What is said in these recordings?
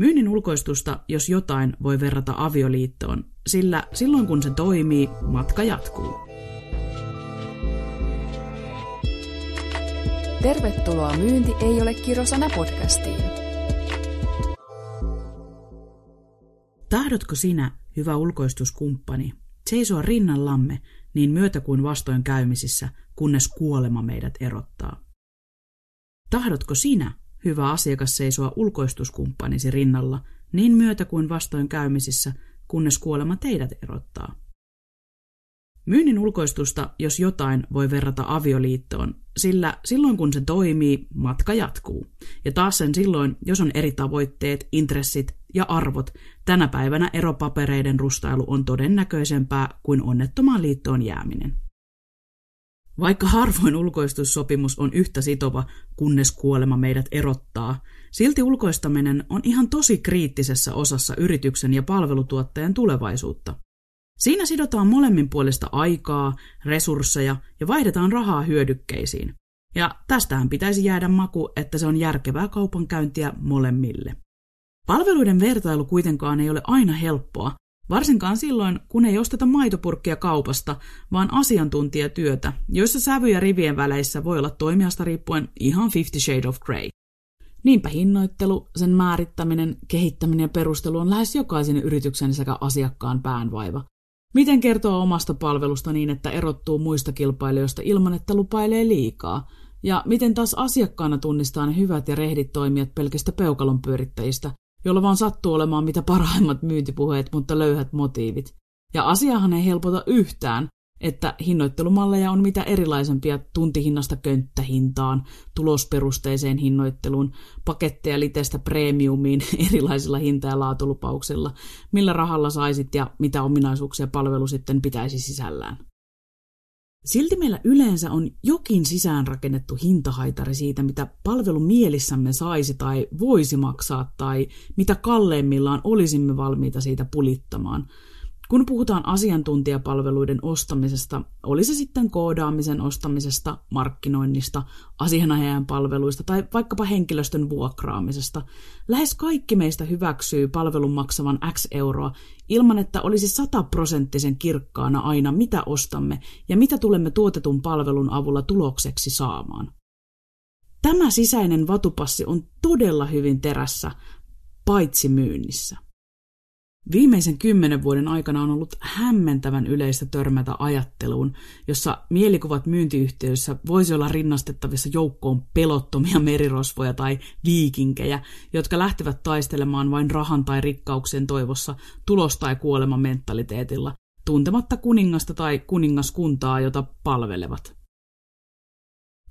Myynnin ulkoistusta, jos jotain, voi verrata avioliittoon, sillä silloin kun se toimii, matka jatkuu. Tervetuloa Myynti ei ole kirosana podcastiin. Tahdotko sinä, hyvä ulkoistuskumppani, seisoa rinnallamme niin myötä kuin vastoin käymisissä, kunnes kuolema meidät erottaa? Tahdotko sinä, hyvä asiakas seisoa ulkoistuskumppanisi rinnalla niin myötä kuin vastoin käymisissä, kunnes kuolema teidät erottaa. Myynnin ulkoistusta, jos jotain, voi verrata avioliittoon, sillä silloin kun se toimii, matka jatkuu. Ja taas sen silloin, jos on eri tavoitteet, intressit ja arvot, tänä päivänä eropapereiden rustailu on todennäköisempää kuin onnettomaan liittoon jääminen. Vaikka harvoin ulkoistussopimus on yhtä sitova, kunnes kuolema meidät erottaa, silti ulkoistaminen on ihan tosi kriittisessä osassa yrityksen ja palvelutuottajan tulevaisuutta. Siinä sidotaan molemminpuolista aikaa, resursseja ja vaihdetaan rahaa hyödykkeisiin. Ja tästähän pitäisi jäädä maku, että se on järkevää kaupankäyntiä molemmille. Palveluiden vertailu kuitenkaan ei ole aina helppoa, Varsinkaan silloin, kun ei osteta maitopurkkia kaupasta, vaan asiantuntijatyötä, joissa sävyjä rivien väleissä voi olla toimijasta riippuen ihan Fifty Shade of Grey. Niinpä hinnoittelu, sen määrittäminen, kehittäminen ja perustelu on lähes jokaisen yrityksen sekä asiakkaan päänvaiva. Miten kertoo omasta palvelusta niin, että erottuu muista kilpailijoista ilman, että lupailee liikaa? Ja miten taas asiakkaana tunnistaa ne hyvät ja rehdit toimijat pelkistä peukalon pyörittäjistä, jolla vaan sattuu olemaan mitä parhaimmat myyntipuheet, mutta löyhät motiivit. Ja asiahan ei helpota yhtään, että hinnoittelumalleja on mitä erilaisempia tuntihinnasta könttähintaan, tulosperusteiseen hinnoitteluun, paketteja litestä premiumiin erilaisilla hinta- ja laatulupauksilla, millä rahalla saisit ja mitä ominaisuuksia palvelu sitten pitäisi sisällään. Silti meillä yleensä on jokin sisäänrakennettu hintahaitari siitä, mitä palvelu mielissämme saisi tai voisi maksaa tai mitä kalleimmillaan olisimme valmiita siitä pulittamaan – kun puhutaan asiantuntijapalveluiden ostamisesta, oli se sitten koodaamisen ostamisesta, markkinoinnista, asianajajan palveluista tai vaikkapa henkilöstön vuokraamisesta, lähes kaikki meistä hyväksyy palvelun maksavan X euroa ilman, että olisi sataprosenttisen kirkkaana aina, mitä ostamme ja mitä tulemme tuotetun palvelun avulla tulokseksi saamaan. Tämä sisäinen vatupassi on todella hyvin terässä, paitsi myynnissä. Viimeisen kymmenen vuoden aikana on ollut hämmentävän yleistä törmätä ajatteluun, jossa mielikuvat myyntiyhtiöissä voisi olla rinnastettavissa joukkoon pelottomia merirosvoja tai viikinkejä, jotka lähtevät taistelemaan vain rahan tai rikkauksien toivossa tulos- tai kuoleman mentaliteetilla, tuntematta kuningasta tai kuningaskuntaa, jota palvelevat.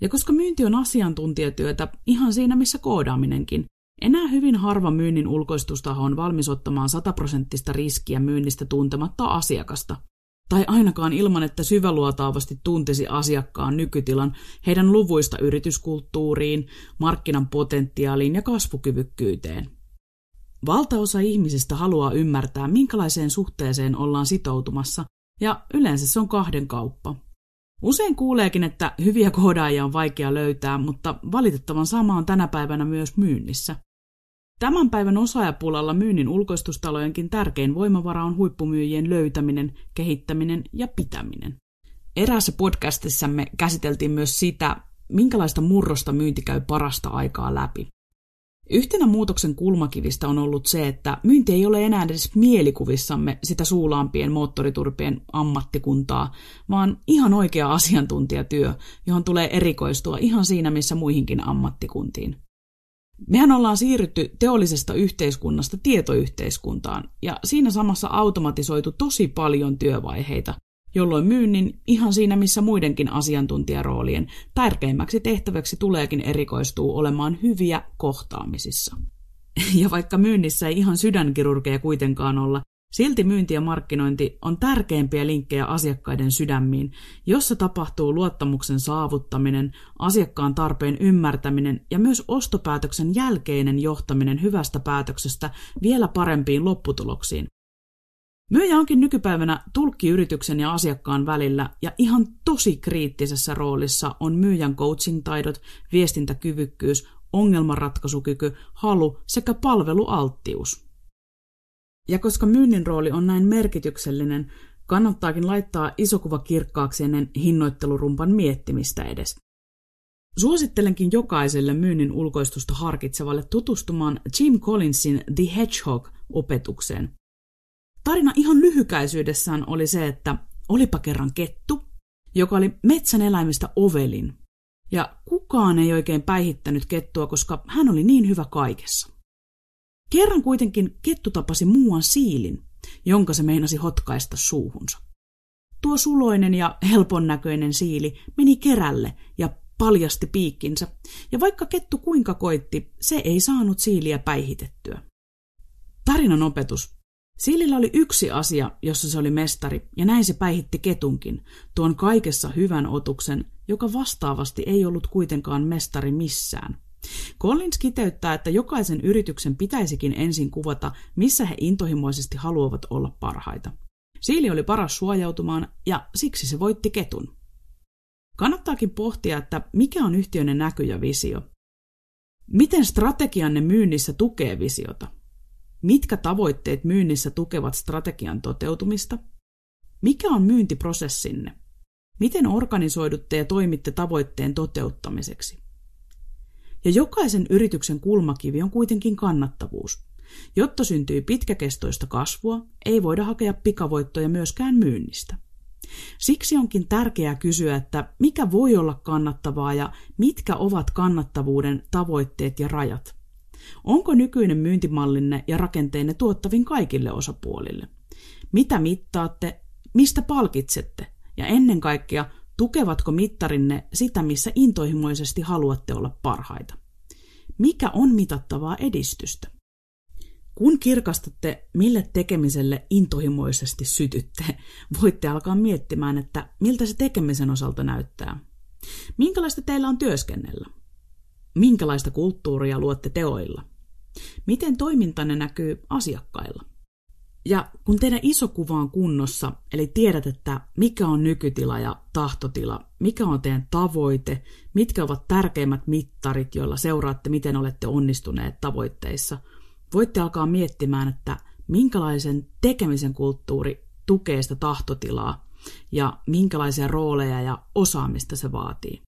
Ja koska myynti on asiantuntijatyötä ihan siinä missä koodaaminenkin, enää hyvin harva myynnin ulkoistustaho on valmis ottamaan sataprosenttista riskiä myynnistä tuntematta asiakasta. Tai ainakaan ilman, että syväluotaavasti tuntisi asiakkaan nykytilan heidän luvuista yrityskulttuuriin, markkinan potentiaaliin ja kasvukyvykkyyteen. Valtaosa ihmisistä haluaa ymmärtää, minkälaiseen suhteeseen ollaan sitoutumassa, ja yleensä se on kahden kauppa. Usein kuuleekin, että hyviä koodaajia on vaikea löytää, mutta valitettavan sama on tänä päivänä myös myynnissä. Tämän päivän osaajapulalla myynnin ulkoistustalojenkin tärkein voimavara on huippumyyjien löytäminen, kehittäminen ja pitäminen. Eräässä podcastissamme käsiteltiin myös sitä, minkälaista murrosta myynti käy parasta aikaa läpi. Yhtenä muutoksen kulmakivistä on ollut se, että myynti ei ole enää edes mielikuvissamme sitä suulaampien moottoriturpien ammattikuntaa, vaan ihan oikea asiantuntijatyö, johon tulee erikoistua ihan siinä missä muihinkin ammattikuntiin. Mehän ollaan siirrytty teollisesta yhteiskunnasta tietoyhteiskuntaan, ja siinä samassa automatisoitu tosi paljon työvaiheita, jolloin myynnin, ihan siinä missä muidenkin asiantuntijaroolien, tärkeimmäksi tehtäväksi tuleekin erikoistuu olemaan hyviä kohtaamisissa. Ja vaikka myynnissä ei ihan sydänkirurgeja kuitenkaan olla, Silti myynti ja markkinointi on tärkeimpiä linkkejä asiakkaiden sydämiin, jossa tapahtuu luottamuksen saavuttaminen, asiakkaan tarpeen ymmärtäminen ja myös ostopäätöksen jälkeinen johtaminen hyvästä päätöksestä vielä parempiin lopputuloksiin. Myyjä onkin nykypäivänä tulkki yrityksen ja asiakkaan välillä ja ihan tosi kriittisessä roolissa on myyjän coaching-taidot, viestintäkyvykkyys, ongelmanratkaisukyky, halu sekä palvelualttius. Ja koska myynnin rooli on näin merkityksellinen, kannattaakin laittaa isokuva kirkkaaksi ennen hinnoittelurumpan miettimistä edes. Suosittelenkin jokaiselle myynnin ulkoistusta harkitsevalle tutustumaan Jim Collinsin The Hedgehog-opetukseen. Tarina ihan lyhykäisyydessään oli se, että olipa kerran kettu, joka oli metsän eläimistä ovelin. Ja kukaan ei oikein päihittänyt kettua, koska hän oli niin hyvä kaikessa. Kerran kuitenkin kettu tapasi muuan siilin, jonka se meinasi hotkaista suuhunsa. Tuo suloinen ja helpon näköinen siili meni kerälle ja paljasti piikkinsä, ja vaikka kettu kuinka koitti, se ei saanut siiliä päihitettyä. Tarinan opetus. Siilillä oli yksi asia, jossa se oli mestari, ja näin se päihitti ketunkin, tuon kaikessa hyvän otuksen, joka vastaavasti ei ollut kuitenkaan mestari missään. Collins kiteyttää, että jokaisen yrityksen pitäisikin ensin kuvata, missä he intohimoisesti haluavat olla parhaita. Siili oli paras suojautumaan, ja siksi se voitti ketun. Kannattaakin pohtia, että mikä on yhtiön näky ja visio. Miten strategianne myynnissä tukee visiota? Mitkä tavoitteet myynnissä tukevat strategian toteutumista? Mikä on myyntiprosessinne? Miten organisoidutte ja toimitte tavoitteen toteuttamiseksi? Ja jokaisen yrityksen kulmakivi on kuitenkin kannattavuus. Jotta syntyy pitkäkestoista kasvua, ei voida hakea pikavoittoja myöskään myynnistä. Siksi onkin tärkeää kysyä, että mikä voi olla kannattavaa ja mitkä ovat kannattavuuden tavoitteet ja rajat. Onko nykyinen myyntimallinne ja rakenteenne tuottavin kaikille osapuolille? Mitä mittaatte, mistä palkitsette ja ennen kaikkea tukevatko mittarinne sitä, missä intohimoisesti haluatte olla parhaita? Mikä on mitattavaa edistystä? Kun kirkastatte, mille tekemiselle intohimoisesti sytytte, voitte alkaa miettimään, että miltä se tekemisen osalta näyttää. Minkälaista teillä on työskennellä? Minkälaista kulttuuria luotte teoilla? Miten toimintanne näkyy asiakkailla? Ja kun teidän iso kuva on kunnossa, eli tiedät, että mikä on nykytila ja tahtotila, mikä on teidän tavoite, mitkä ovat tärkeimmät mittarit, joilla seuraatte, miten olette onnistuneet tavoitteissa – voitte alkaa miettimään, että minkälaisen tekemisen kulttuuri tukee sitä tahtotilaa ja minkälaisia rooleja ja osaamista se vaatii.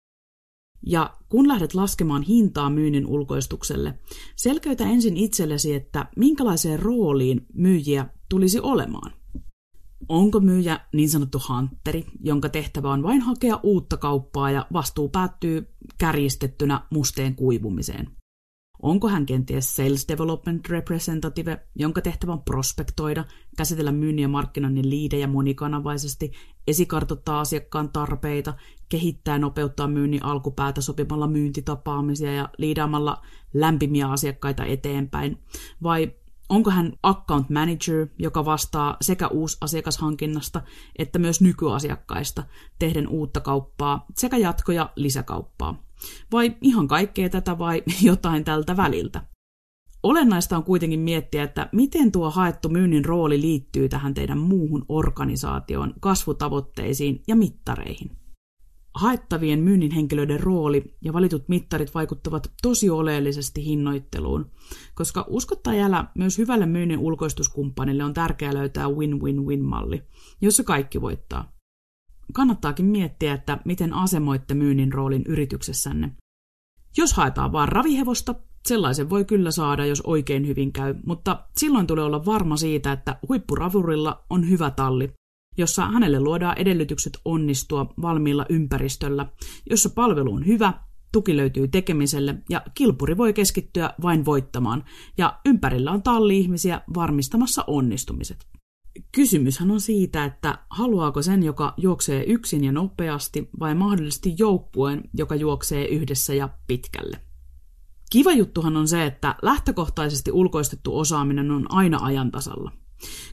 Ja kun lähdet laskemaan hintaa myynnin ulkoistukselle, selkeytä ensin itsellesi, että minkälaiseen rooliin myyjiä tulisi olemaan. Onko myyjä niin sanottu hanteri, jonka tehtävä on vain hakea uutta kauppaa ja vastuu päättyy kärjistettynä musteen kuivumiseen? Onko hän kenties Sales Development Representative, jonka tehtävä on prospektoida, käsitellä myynnin ja markkinoinnin liidejä monikanavaisesti, esikartoittaa asiakkaan tarpeita, kehittää ja nopeuttaa myynnin alkupäätä sopimalla myyntitapaamisia ja liidaamalla lämpimiä asiakkaita eteenpäin? Vai onko hän account manager, joka vastaa sekä uusasiakashankinnasta että myös nykyasiakkaista, tehden uutta kauppaa sekä jatko- ja lisäkauppaa? Vai ihan kaikkea tätä vai jotain tältä väliltä? Olennaista on kuitenkin miettiä, että miten tuo haettu myynnin rooli liittyy tähän teidän muuhun organisaatioon, kasvutavoitteisiin ja mittareihin. Haettavien myynnin henkilöiden rooli ja valitut mittarit vaikuttavat tosi oleellisesti hinnoitteluun, koska uskottaa jälä myös hyvälle myynnin ulkoistuskumppanille on tärkeää löytää win-win-win-malli, jossa kaikki voittaa kannattaakin miettiä, että miten asemoitte myynnin roolin yrityksessänne. Jos haetaan vain ravihevosta, sellaisen voi kyllä saada, jos oikein hyvin käy, mutta silloin tulee olla varma siitä, että huippuravurilla on hyvä talli, jossa hänelle luodaan edellytykset onnistua valmiilla ympäristöllä, jossa palvelu on hyvä, tuki löytyy tekemiselle ja kilpuri voi keskittyä vain voittamaan, ja ympärillä on talli-ihmisiä varmistamassa onnistumiset. Kysymyshän on siitä, että haluaako sen, joka juoksee yksin ja nopeasti, vai mahdollisesti joukkueen, joka juoksee yhdessä ja pitkälle. Kiva juttuhan on se, että lähtökohtaisesti ulkoistettu osaaminen on aina ajantasalla.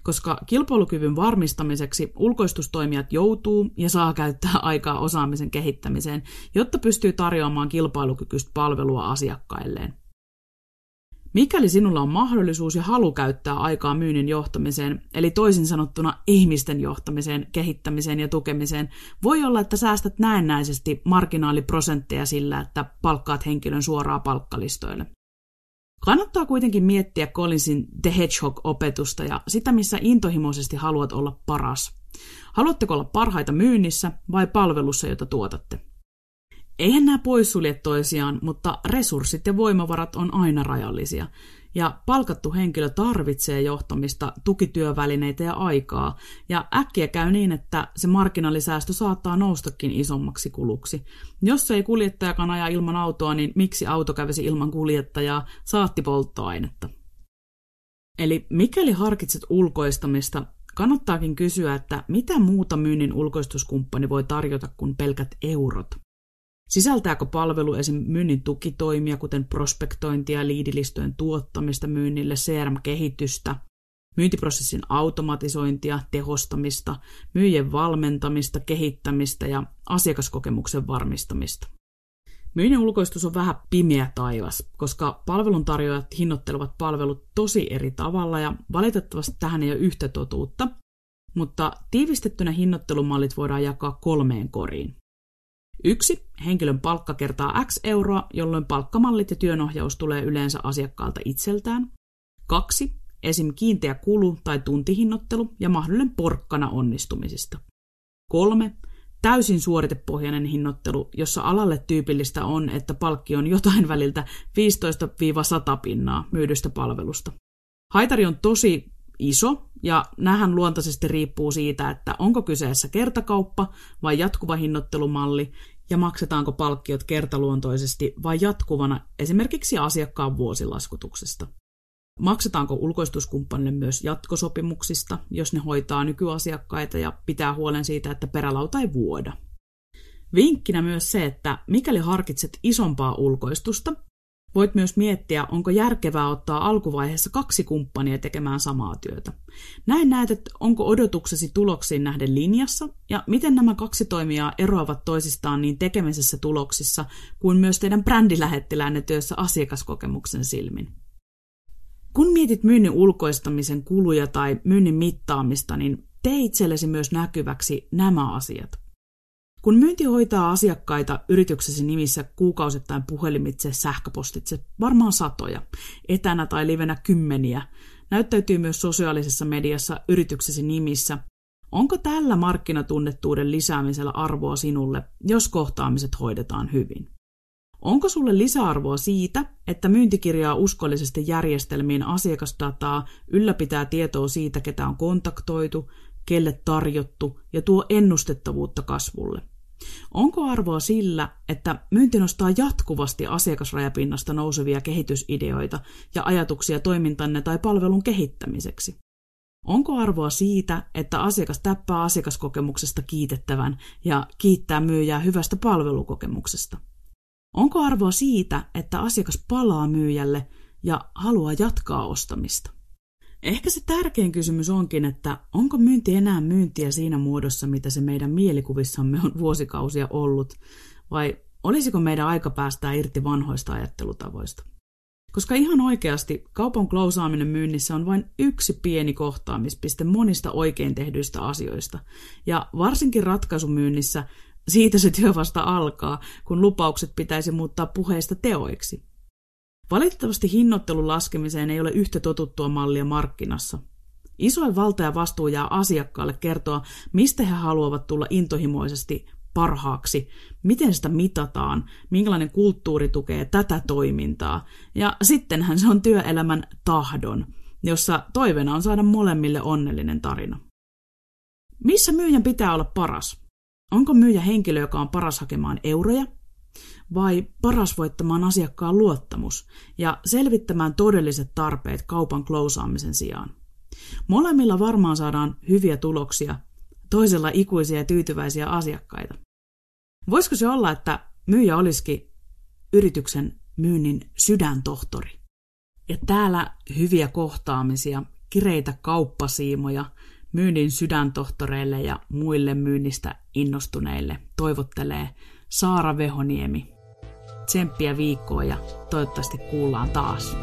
Koska kilpailukyvyn varmistamiseksi ulkoistustoimijat joutuu ja saa käyttää aikaa osaamisen kehittämiseen, jotta pystyy tarjoamaan kilpailukykyistä palvelua asiakkailleen. Mikäli sinulla on mahdollisuus ja halu käyttää aikaa myynnin johtamiseen, eli toisin sanottuna ihmisten johtamiseen, kehittämiseen ja tukemiseen, voi olla, että säästät näennäisesti marginaaliprosentteja sillä, että palkkaat henkilön suoraan palkkalistoille. Kannattaa kuitenkin miettiä Collinsin The Hedgehog-opetusta ja sitä, missä intohimoisesti haluat olla paras. Haluatteko olla parhaita myynnissä vai palvelussa, jota tuotatte? Eihän nämä poissulje toisiaan, mutta resurssit ja voimavarat on aina rajallisia. Ja palkattu henkilö tarvitsee johtamista, tukityövälineitä ja aikaa. Ja äkkiä käy niin, että se markkinalisäästö saattaa noustakin isommaksi kuluksi. Jos ei kuljettajakaan aja ilman autoa, niin miksi auto kävisi ilman kuljettajaa, saatti polttoainetta. Eli mikäli harkitset ulkoistamista, kannattaakin kysyä, että mitä muuta myynnin ulkoistuskumppani voi tarjota kuin pelkät eurot. Sisältääkö palvelu esim. myynnin tukitoimia, kuten prospektointia, liidilistojen tuottamista myynnille, CRM-kehitystä, myyntiprosessin automatisointia, tehostamista, myyjien valmentamista, kehittämistä ja asiakaskokemuksen varmistamista. Myynnin ulkoistus on vähän pimeä taivas, koska palveluntarjoajat hinnoittelevat palvelut tosi eri tavalla ja valitettavasti tähän ei ole yhtä totuutta, mutta tiivistettynä hinnoittelumallit voidaan jakaa kolmeen koriin. Yksi, henkilön palkka kertaa X euroa, jolloin palkkamallit ja työnohjaus tulee yleensä asiakkaalta itseltään. Kaksi, esim. kiinteä kulu tai tuntihinnoittelu ja mahdollinen porkkana onnistumisista. Kolme, täysin suoritepohjainen hinnoittelu, jossa alalle tyypillistä on, että palkki on jotain väliltä 15-100 pinnaa myydystä palvelusta. Haitari on tosi iso, ja nähän luontaisesti riippuu siitä, että onko kyseessä kertakauppa vai jatkuva hinnoittelumalli, ja maksetaanko palkkiot kertaluontoisesti vai jatkuvana esimerkiksi asiakkaan vuosilaskutuksesta. Maksetaanko ulkoistuskumppanille myös jatkosopimuksista, jos ne hoitaa nykyasiakkaita ja pitää huolen siitä, että perälauta ei vuoda. Vinkkinä myös se, että mikäli harkitset isompaa ulkoistusta, Voit myös miettiä, onko järkevää ottaa alkuvaiheessa kaksi kumppania tekemään samaa työtä. Näin näet, että onko odotuksesi tuloksiin nähden linjassa ja miten nämä kaksi toimijaa eroavat toisistaan niin tekemisessä tuloksissa kuin myös teidän brändilähettiläänne työssä asiakaskokemuksen silmin. Kun mietit myynnin ulkoistamisen kuluja tai myynnin mittaamista, niin tee itsellesi myös näkyväksi nämä asiat. Kun myynti hoitaa asiakkaita yrityksesi nimissä kuukausittain puhelimitse, sähköpostitse, varmaan satoja, etänä tai livenä kymmeniä, näyttäytyy myös sosiaalisessa mediassa yrityksesi nimissä. Onko tällä markkinatunnettuuden lisäämisellä arvoa sinulle, jos kohtaamiset hoidetaan hyvin? Onko sulle lisäarvoa siitä, että myyntikirjaa uskollisesti järjestelmiin asiakasdataa, ylläpitää tietoa siitä, ketä on kontaktoitu, kelle tarjottu ja tuo ennustettavuutta kasvulle? Onko arvoa sillä, että myynti nostaa jatkuvasti asiakasrajapinnasta nousevia kehitysideoita ja ajatuksia toimintanne tai palvelun kehittämiseksi? Onko arvoa siitä, että asiakas täppää asiakaskokemuksesta kiitettävän ja kiittää myyjää hyvästä palvelukokemuksesta? Onko arvoa siitä, että asiakas palaa myyjälle ja haluaa jatkaa ostamista? Ehkä se tärkein kysymys onkin, että onko myynti enää myyntiä siinä muodossa, mitä se meidän mielikuvissamme on vuosikausia ollut, vai olisiko meidän aika päästää irti vanhoista ajattelutavoista? Koska ihan oikeasti kaupan klousaaminen myynnissä on vain yksi pieni kohtaamispiste monista oikein tehdyistä asioista, ja varsinkin ratkaisumyynnissä siitä se työ vasta alkaa, kun lupaukset pitäisi muuttaa puheista teoiksi. Valitettavasti hinnoittelun laskemiseen ei ole yhtä totuttua mallia markkinassa. Isoin valta ja vastuu jää asiakkaalle kertoa, mistä he haluavat tulla intohimoisesti parhaaksi, miten sitä mitataan, minkälainen kulttuuri tukee tätä toimintaa. Ja sittenhän se on työelämän tahdon, jossa toiveena on saada molemmille onnellinen tarina. Missä myyjän pitää olla paras? Onko myyjä henkilö, joka on paras hakemaan euroja, vai paras voittamaan asiakkaan luottamus ja selvittämään todelliset tarpeet kaupan klousaamisen sijaan. Molemmilla varmaan saadaan hyviä tuloksia, toisella ikuisia ja tyytyväisiä asiakkaita. Voisiko se olla, että myyjä olisikin yrityksen myynnin sydäntohtori? Ja täällä hyviä kohtaamisia, kireitä kauppasiimoja myynnin sydäntohtoreille ja muille myynnistä innostuneille toivottelee Saara Vehoniemi. Tsemppiä viikkoa ja toivottavasti kuullaan taas.